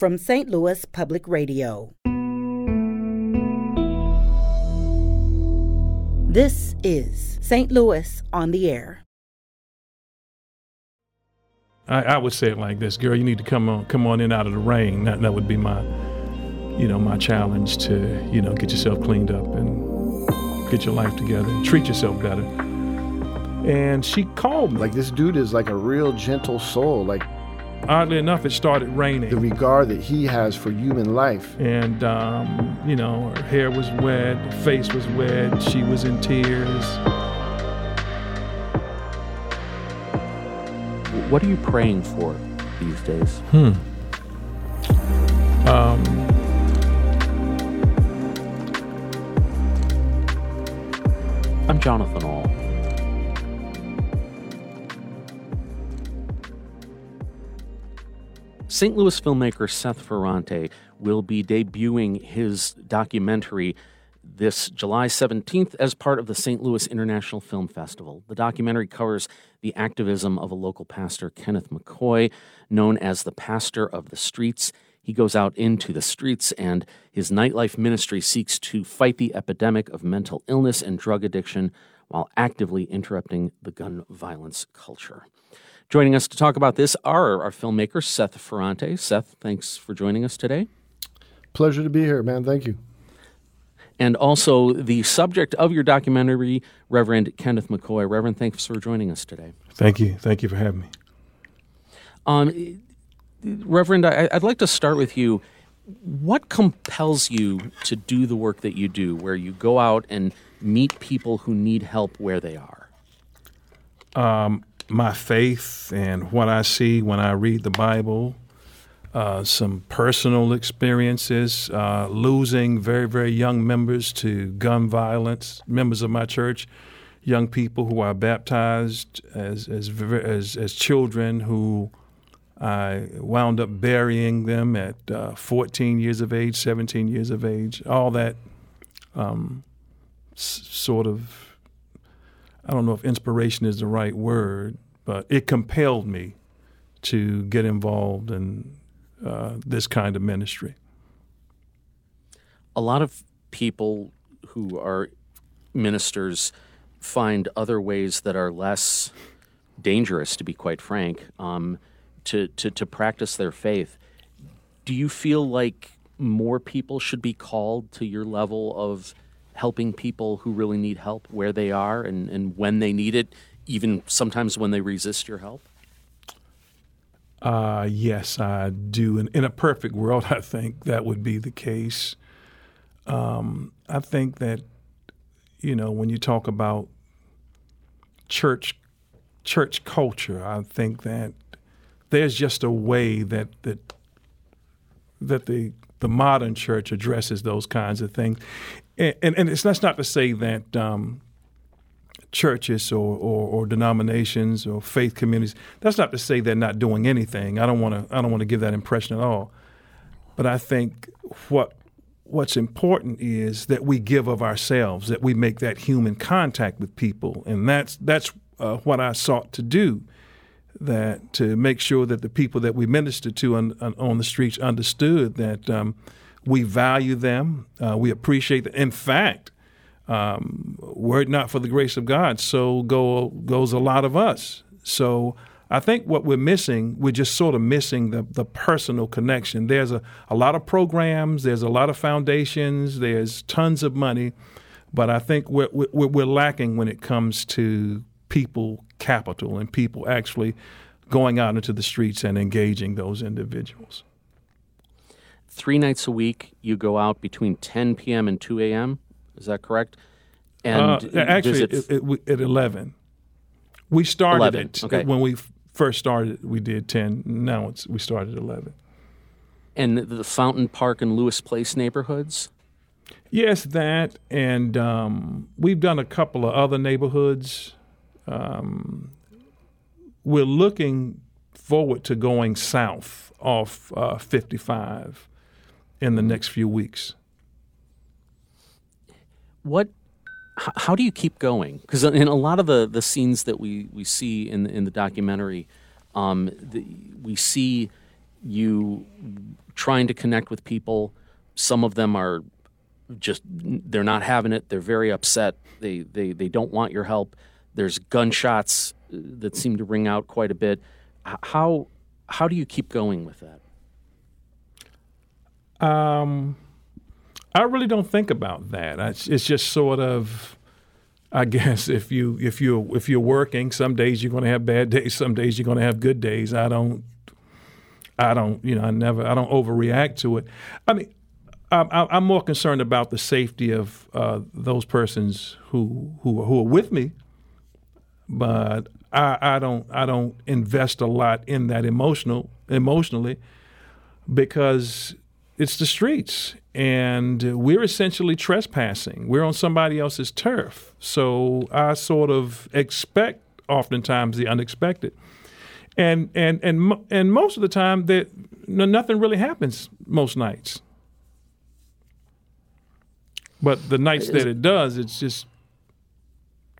from St. Louis Public Radio. This is St. Louis on the Air. I, I, would say it like this, girl. You need to come on, come on in out of the rain. That that would be my, you know, my challenge to, you know, get yourself cleaned up and get your life together and treat yourself better. And she called me. Like this dude is like a real gentle soul. Like oddly enough, it started raining. The regard that he has for human life. And, um, you know, her hair was wet, her face was wet, she was in tears. What are you praying for these days? Hmm. Um, I'm Jonathan Ahl. St. Louis filmmaker Seth Ferranti will be debuting his documentary this July 17th as part of the St. Louis International Film Festival. The documentary covers the activism of a local pastor, Kenneth McCoy, known as the Pastor of the Streets. He goes out into the streets, and his nightlife ministry seeks to fight the epidemic of mental illness and drug addiction while actively interrupting the gun violence culture. Joining us to talk about this are our filmmaker, Seth Ferranti. Seth, thanks for joining us today. Pleasure to be here, man. Thank you. And also the subject of your documentary, Reverend Kenneth McCoy. Reverend, thanks for joining us today. Thank you. Thank you for having me. Um, Reverend, I, I'd like to start with you. What compels you to do the work that you do, where you go out and meet people who need help where they are? Um, my faith and what I see when I read the Bible, uh, some personal experiences, uh, losing very, very young members to gun violence, members of my church, young people who are baptized as, as, as, as children who I wound up burying them at uh, 14 years of age, 17 years of age, all that um, s- sort of I don't know if inspiration is the right word, but it compelled me to get involved in uh, this kind of ministry. A lot of people who are ministers find other ways that are less dangerous, to be quite frank, um, to, to, to practice their faith. Do you feel like more people should be called to your level of helping people who really need help where they are and, and when they need it, even sometimes when they resist your help? Uh, yes, I do. In, in a perfect world, I think that would be the case. Um, I think that, you know, when you talk about church church culture, I think that there's just a way that that that the the modern church addresses those kinds of things, and and, that's not to say that um, churches or, or, or, denominations or faith communities. That's not to say they're not doing anything. I don't want to. I don't want to give that impression at all. But I think what what's important is that we give of ourselves, that we make that human contact with people, and that's that's uh, what I sought to do. That to make sure that the people that we ministered to on, on the streets understood that um, we value them, uh, we appreciate them. In fact, um, were it not for the grace of God, so go goes a lot of us. So I think what we're missing, we're just sort of missing the, the personal connection. There's a, a lot of programs, there's a lot of foundations, there's tons of money, but I think we're, we're, we're lacking when it comes to people capital and people actually going out into the streets and engaging those individuals. Three nights a week, you go out between 10 p.m. and 2 a.m. Is that correct? And uh, actually, it, it, it, at 11. We started 11. it okay. when we first started. We did 10. Now it's we started 11. And the Fountain Park and Lewis Place neighborhoods. Yes, that, and um, we've done a couple of other neighborhoods. Um, we're looking forward to going south off uh, 55 in the next few weeks. What? How do you keep going? Because in a lot of the, the scenes that we, we see in in the documentary, um, the, we see you trying to connect with people. Some of them are just they're not having it. They're very upset. They they they don't want your help. There's gunshots uh, that seem to ring out quite a bit. How how do you keep going with that? Um, I really don't think about that. It's just sort of, I guess, if you if you if you're working, some days you're going to have bad days, some days you're going to have good days. I don't, I don't, you know, I never, I don't overreact to it. I mean, I'm, I'm more concerned about the safety of uh, those persons who who who are with me, but I, I don't I don't invest a lot in that emotional emotionally because it's the streets and we're essentially trespassing. We're on somebody else's turf, so I sort of expect oftentimes the unexpected, and and and and most of the time that nothing really happens most nights. But the nights that it does, it's just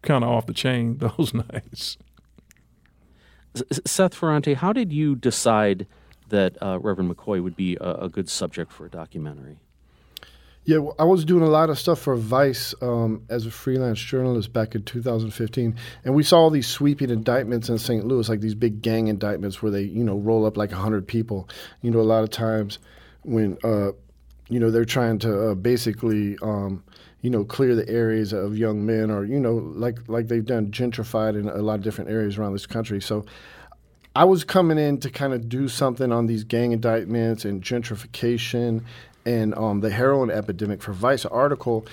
kind of off the chain those nights. Seth Ferranti, how did you decide that uh, Reverend McCoy would be a, a, good subject for a documentary? Yeah, I was doing a lot of stuff for Vice um, as a freelance journalist back in 2015, and we saw all these sweeping indictments in St. Louis, like these big gang indictments where they, you know, roll up like hundred people. You know, a lot of times when uh, you know they're trying to uh, basically um, you know clear the areas of young men or you know like like they've done gentrified in a lot of different areas around this country so I was coming in to kind of do something on these gang indictments and gentrification and um, the heroin epidemic for Vice article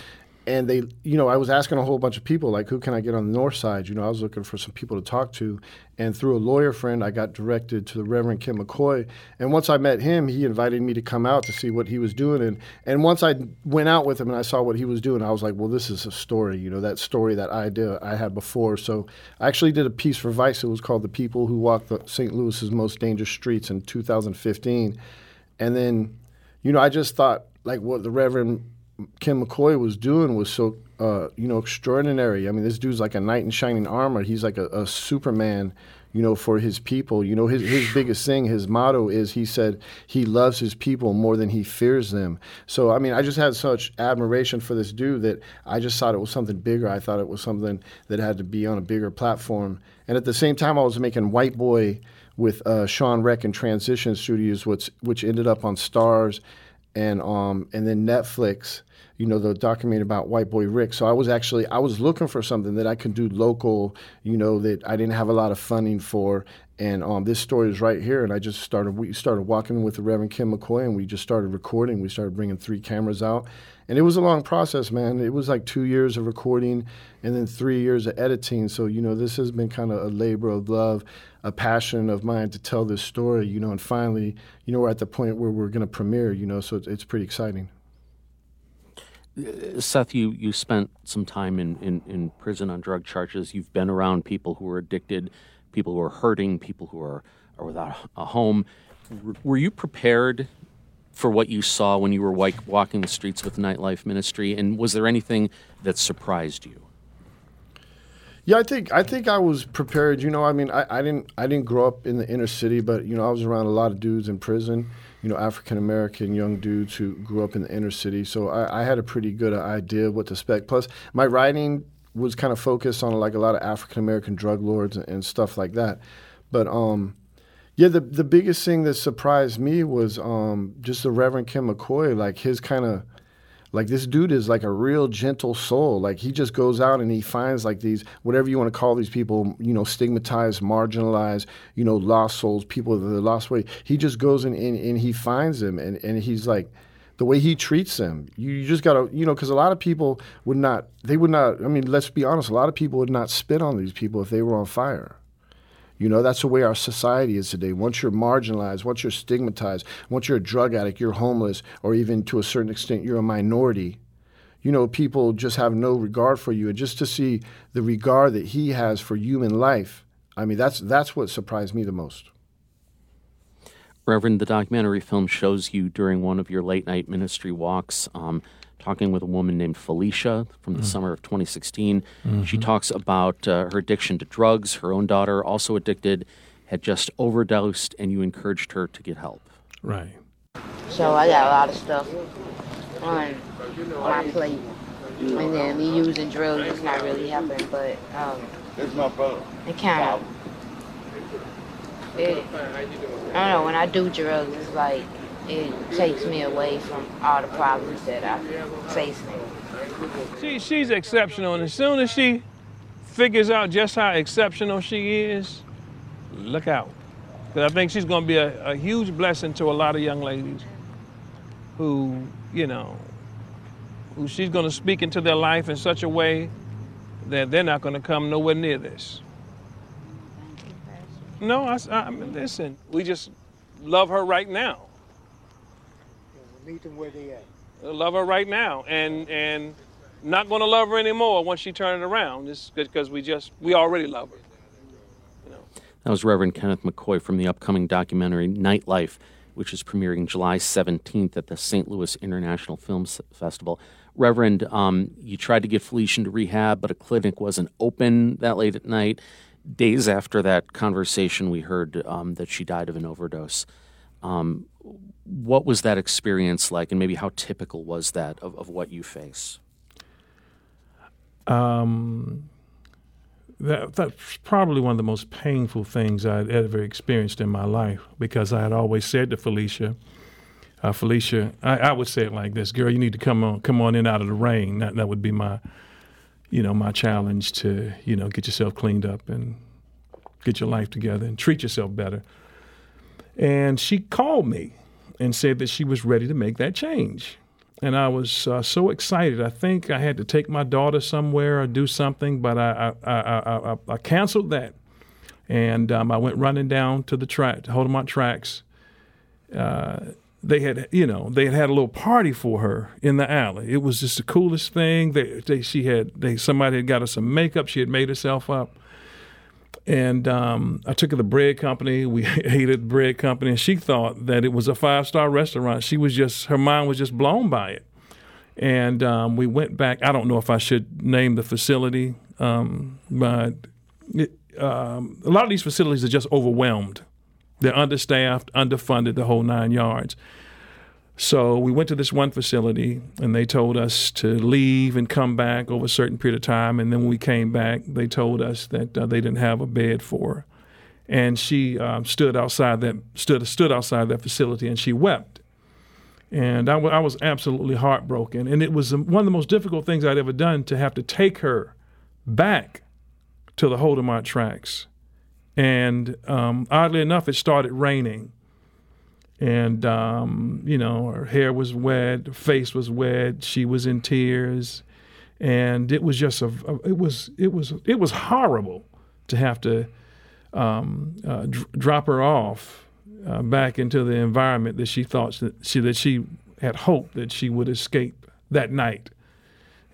and they, you know, I was asking a whole bunch of people, like, who can I get on the north side? You know, I was looking for some people to talk to. And through a lawyer friend, I got directed to the Reverend Ken McCoy. And once I met him, he invited me to come out to see what he was doing. And, and once I went out with him and I saw what he was doing, I was like, well, this is a story, you know, that story, that idea I had before. So I actually did a piece for Vice. It was called The People Who Walk the St. Louis's Most Dangerous Streets in 2015. And then, you know, I just thought, like, what the Reverend Ken McCoy was doing was so uh, you know extraordinary. I mean, this dude's like a knight in shining armor. He's like a, a Superman, you know, for his people. You know, his his biggest thing, his motto is he said he loves his people more than he fears them. So I mean, I just had such admiration for this dude that I just thought it was something bigger. I thought it was something that had to be on a bigger platform. And at the same time, I was making White Boy with uh, Shawn Rech and Transition Studios, which which ended up on Starz and um and then Netflix you know, the documentary about White Boy Rick. So I was actually I was looking for something that I could do local, you know, that I didn't have a lot of funding for. And um, this story is right here. And I just started we started walking with the Reverend Ken McCoy, and we just started recording. We started bringing three cameras out, and it was a long process, man. It was like two years of recording, and then three years of editing. So you know, this has been kind of a labor of love a passion of mine to tell this story, you know, and finally, you know, we're at the point where we're going to premiere, you know, so it's, it's pretty exciting. Seth, you, you spent some time in, in, in prison on drug charges. You've been around people who are addicted, people who are hurting, people who are, are without a home. Were you prepared for what you saw when you were walking the streets with Nightlife Ministry? And was there anything that surprised you? Yeah, I think I think I was prepared. You know, I mean, I, I didn't I didn't grow up in the inner city, but you know, I was around a lot of dudes in prison you know, African American young dudes who grew up in the inner city. So I, I had a pretty good idea what to expect. Plus, my writing was kind of focused on like a lot of African American drug lords and, and, stuff like that. But um, yeah, the the biggest thing that surprised me was um, just the Reverend Ken McCoy, like his kind of like this dude is like a real gentle soul. Like he just goes out and he finds like these whatever you want to call these people, you know, stigmatized, marginalized, you know, lost souls, people that are lost way. He just goes in and, and he finds them and, and he's like the way he treats them. You, you just gotta, you know, because a lot of people would not, they would not. I mean, let's be honest. A lot of people would not spit on these people if they were on fire. You know, that's the way our society is today. Once you're marginalized, once you're stigmatized, once you're a drug addict, you're homeless, or even to a certain extent, you're a minority. You know, people just have no regard for you. And just to see the regard that he has for human life, I mean, that's, that's what surprised me the most. Reverend, the documentary film shows you during one of your late night ministry walks. Um, talking with a woman named Felicia from the mm. summer of 2016. Mm-hmm. She talks about uh, her addiction to drugs. Her own daughter, also addicted, had just overdosed, and you encouraged her to get help. Right. So I got a lot of stuff on my plate. And then me using drugs is not really helping, but um, it kind of, it, I don't know, when I do drugs, it's like, it takes me away from all the problems that I face now. She, she's exceptional, and as soon as she figures out just how exceptional she is, look out. Because I think she's going to be a, a huge blessing to a lot of young ladies who, you know, who she's going to speak into their life in such a way that they're not going to come nowhere near this. No, I, I mean, listen, we just love her right now. Meet them where they at. Love her right now, and and not going to love her anymore once she turns it around. Just because we just we already love her. You know. That was Reverend Kenneth McCoy from the upcoming documentary Nightlife, which is premiering July 17th at the St. Louis International Film Festival. Reverend, um, you tried to get Felicia to rehab, but a clinic wasn't open that late at night. Days after that conversation, we heard um, that she died of an overdose. Um, what was that experience like, and maybe how typical was that of, of what you face? Um, that, that's probably one of the most painful things I'd ever experienced in my life because I had always said to Felicia, uh, Felicia, I, I, would say it like this, girl, you need to come on, come on in out of the rain. That that would be my, you know, my challenge to, you know, get yourself cleaned up and get your life together and treat yourself better. And she called me and said that she was ready to make that change. And I was uh, so excited. I think I had to take my daughter somewhere or do something, but I I, I, I, I canceled that. And um, I went running down to the track, to Hodiamont Tracks. Uh, they had, you know, they had had a little party for her in the alley. It was just the coolest thing. They, they she had, they somebody had got her some makeup. She had made herself up and um, I took her to the bread company. We ate at the bread company, and she thought that it was a five star restaurant. She was just her mind was just blown by it. And um, we went back. I don't know if I should name the facility, um, but it, um, a lot of these facilities are just overwhelmed. They're understaffed, underfunded, the whole nine yards. So we went to this one facility and they told us to leave and come back over a certain period of time. And then when we came back, they told us that uh, they didn't have a bed for her. And she um, stood outside that stood stood outside that facility and she wept. And I, w- I was absolutely heartbroken. And it was one of the most difficult things I'd ever done to have to take her back to the Hodiamont tracks. And um, oddly enough, it started raining and um, you know her hair was wet, her face was wet, she was in tears, and it was just a, it was it was it was horrible to have to um, uh, dr- drop her off uh, back into the environment that she thought that she that she had hoped that she would escape that night.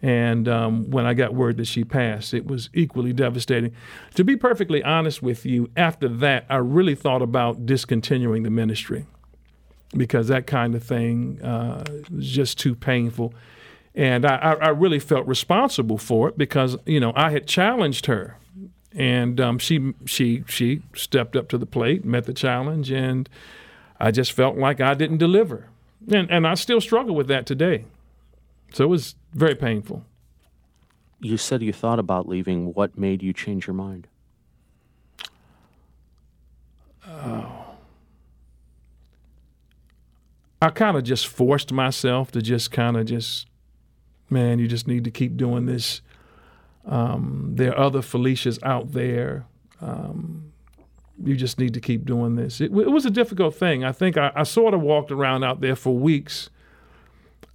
And um, when I got word that she passed, it was equally devastating. To be perfectly honest with you, after that, I really thought about discontinuing the ministry because that kind of thing uh, was just too painful. And I, I, really felt responsible for it because you know I had challenged her, and um, she she she stepped up to the plate, met the challenge, and I just felt like I didn't deliver, and and I still struggle with that today. So it was very painful. You said you thought about leaving. What made you change your mind? Oh. I kind of just forced myself to just kind of just, man, you just need to keep doing this. Um, there are other Felicias out there. Um, you just need to keep doing this. It, it was a difficult thing. I think I, I, sort of walked around out there for weeks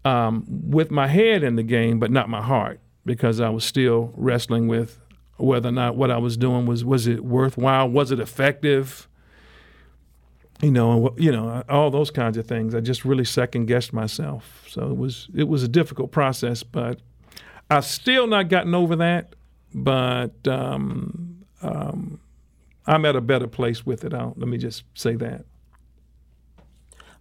um, with my head in the game, but not my heart, because I was still wrestling with whether or not what I was doing was was it worthwhile, was it effective you know, you know, all those kinds of things. I just really second guessed myself. So it was it was a difficult process, but I've still not gotten over that. But um, um, I'm at a better place with it. I'll, let me just say that.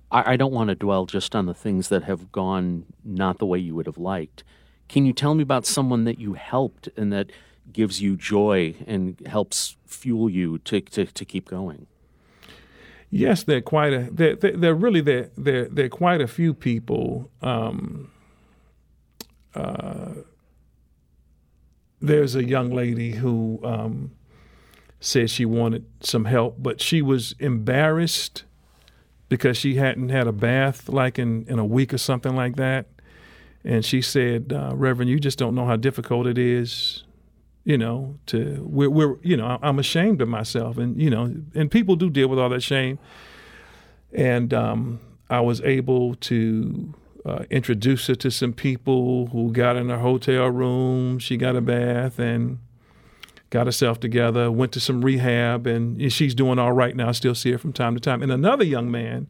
I, I don't want to dwell just on the things that have gone not the way you would have liked. Can you tell me about someone that you helped and that gives you joy and helps fuel you to, to, to keep going? Yes, there are quite a there there, really there there there are quite a few people. Um, uh, there's a young lady who um, said she wanted some help, but she was embarrassed because she hadn't had a bath like in, in a week or something like that. And she said, uh, Reverend, you just don't know how difficult it is, you know, to, we're, we're, you know, I'm ashamed of myself. And, you know, and people do deal with all that shame. And um, I was able to uh, introduce her to some people who got in her hotel room. She got a bath and got herself together, went to some rehab, and she's doing all right now. I still see her from time to time. And another young man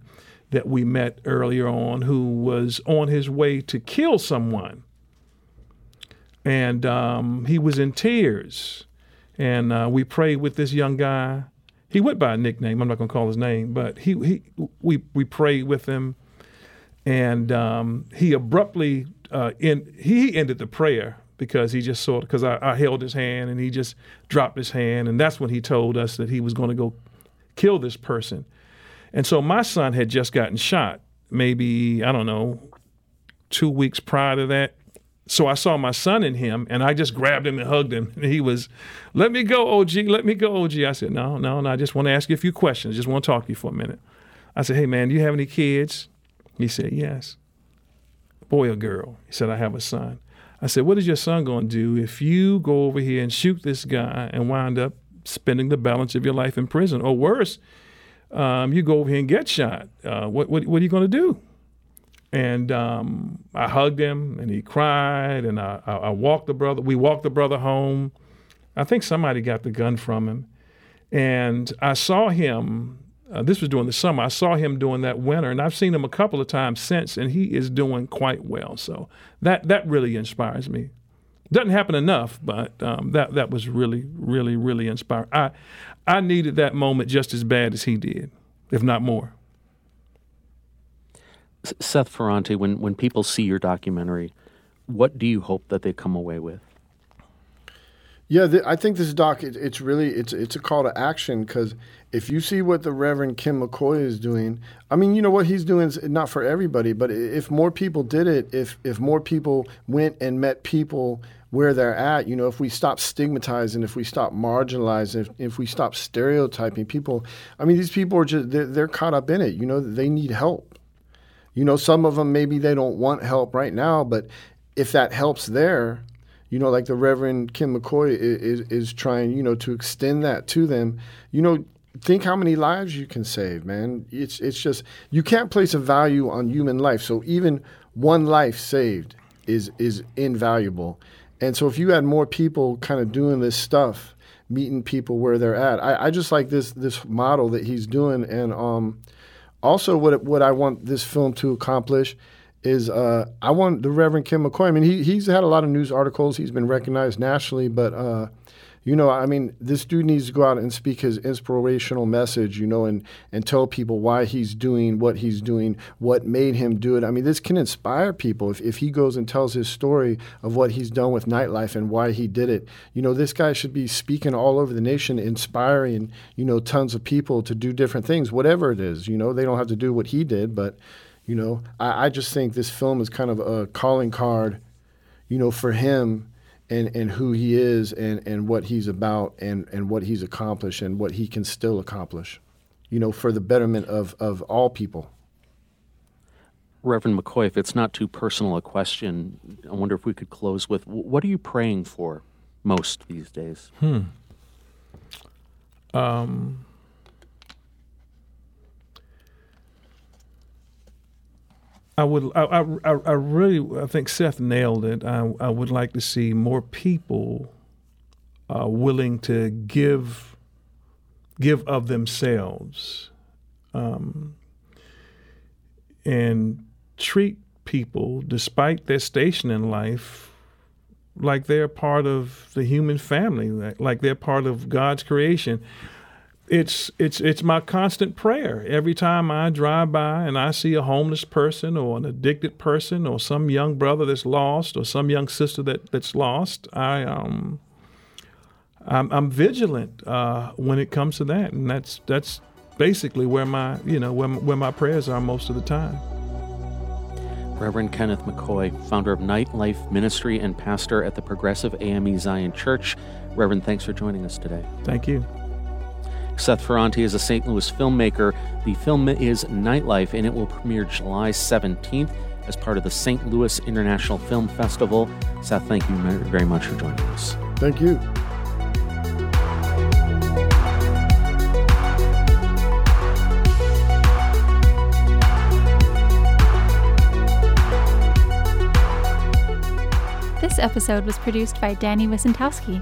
that we met earlier on who was on his way to kill someone. And um, he was in tears. And uh, we prayed with this young guy. He went by a nickname. I'm not going to call his name, but he, he we, we prayed with him. And um, he abruptly uh, in, he ended the prayer because he just sort of because I, I, held his hand and he just dropped his hand and that's when he told us that he was going to go kill this person and so my son had just gotten shot maybe i don't know two weeks prior to that so i saw my son in him and i just grabbed him and hugged him. And he was let me go og let me go og i said no no no i just want to ask you a few questions. Just want to talk to you for a minute. I said hey man do you have any kids? He said yes. Boy or girl? He said i have a son. I said, What is your son going to do if you go over here and shoot this guy and wind up spending the balance of your life in prison? Or worse, um, you go over here and get shot. Uh, what, what, what, are you going to do? And um, I hugged him and he cried and I, I, I walked the brother. We walked the brother home. I think somebody got the gun from him. And I saw him uh, this was during the summer. I saw him during that winter, and I've seen him a couple of times since, and he is doing quite well. So that that really inspires me. Doesn't happen enough, but um, that that was really, really, really inspiring. I I needed that moment just as bad as he did, if not more. Seth Ferranti, when when people see your documentary, what do you hope that they come away with? Yeah, I think this doc it, it's really it's it's a call to action because if you see what the Reverend Ken McCoy is doing, I mean, you know what he's doing is not for everybody, but if more people did it, if if more people went and met people where they're at, you know, if we stop stigmatizing, if we stop marginalizing, if, if we stop stereotyping people, I mean, these people are just they're, they're caught up in it. You know, they need help. You know, some of them maybe they don't want help right now, but if that helps there you know, like the Reverend Ken McCoy is, is, trying, you know, to extend that to them. You know, think how many lives you can save, man. It's it's just you can't place a value on human life. So even one life saved is is invaluable. And so if you had more people kind of doing this stuff, meeting people where they're at, I, I just like this this model that he's doing. And um, also what what I want this film to accomplish is uh, I want the Reverend Ken McCoy. I mean, he he's had a lot of news articles. He's been recognized nationally, but uh, you know, I mean, this dude needs to go out and speak his inspirational message, you know, and and tell people why he's doing what he's doing, what made him do it. I mean, this can inspire people if if he goes and tells his story of what he's done with nightlife and why he did it. You know, this guy should be speaking all over the nation, inspiring you know tons of people to do different things, whatever it is. You know, they don't have to do what he did, but you know, I, I just think this film is kind of a calling card, you know, for him and, and who he is and, and what he's about and, and what he's accomplished and what he can still accomplish, you know, for the betterment of, of all people. Reverend McCoy, if it's not too personal a question, I wonder if we could close with what are you praying for most these days? Hmm. Um, I would, I, I, I really, I think Seth nailed it. I, I would like to see more people uh, willing to give, give of themselves, um, and treat people, despite their station in life, like they're part of the human family, like they're part of God's creation it's it's it's my constant prayer every time I drive by and I see a homeless person or an addicted person or some young brother that's lost or some young sister that that's lost. I um I'm, I'm vigilant uh, when it comes to that, and that's that's basically where my you know where, where my prayers are most of the time. Reverend Kenneth McCoy, founder of Nightlife Ministry and pastor at the Progressive AME Zion Church. Reverend, thanks for joining us today. Thank you. Seth Ferranti is a St. Louis filmmaker. The film is Nightlife, and it will premiere July 17th as part of the St. Louis International Film Festival. Seth, thank you very much for joining us. Thank you. This episode was produced by Danny Wicentowski.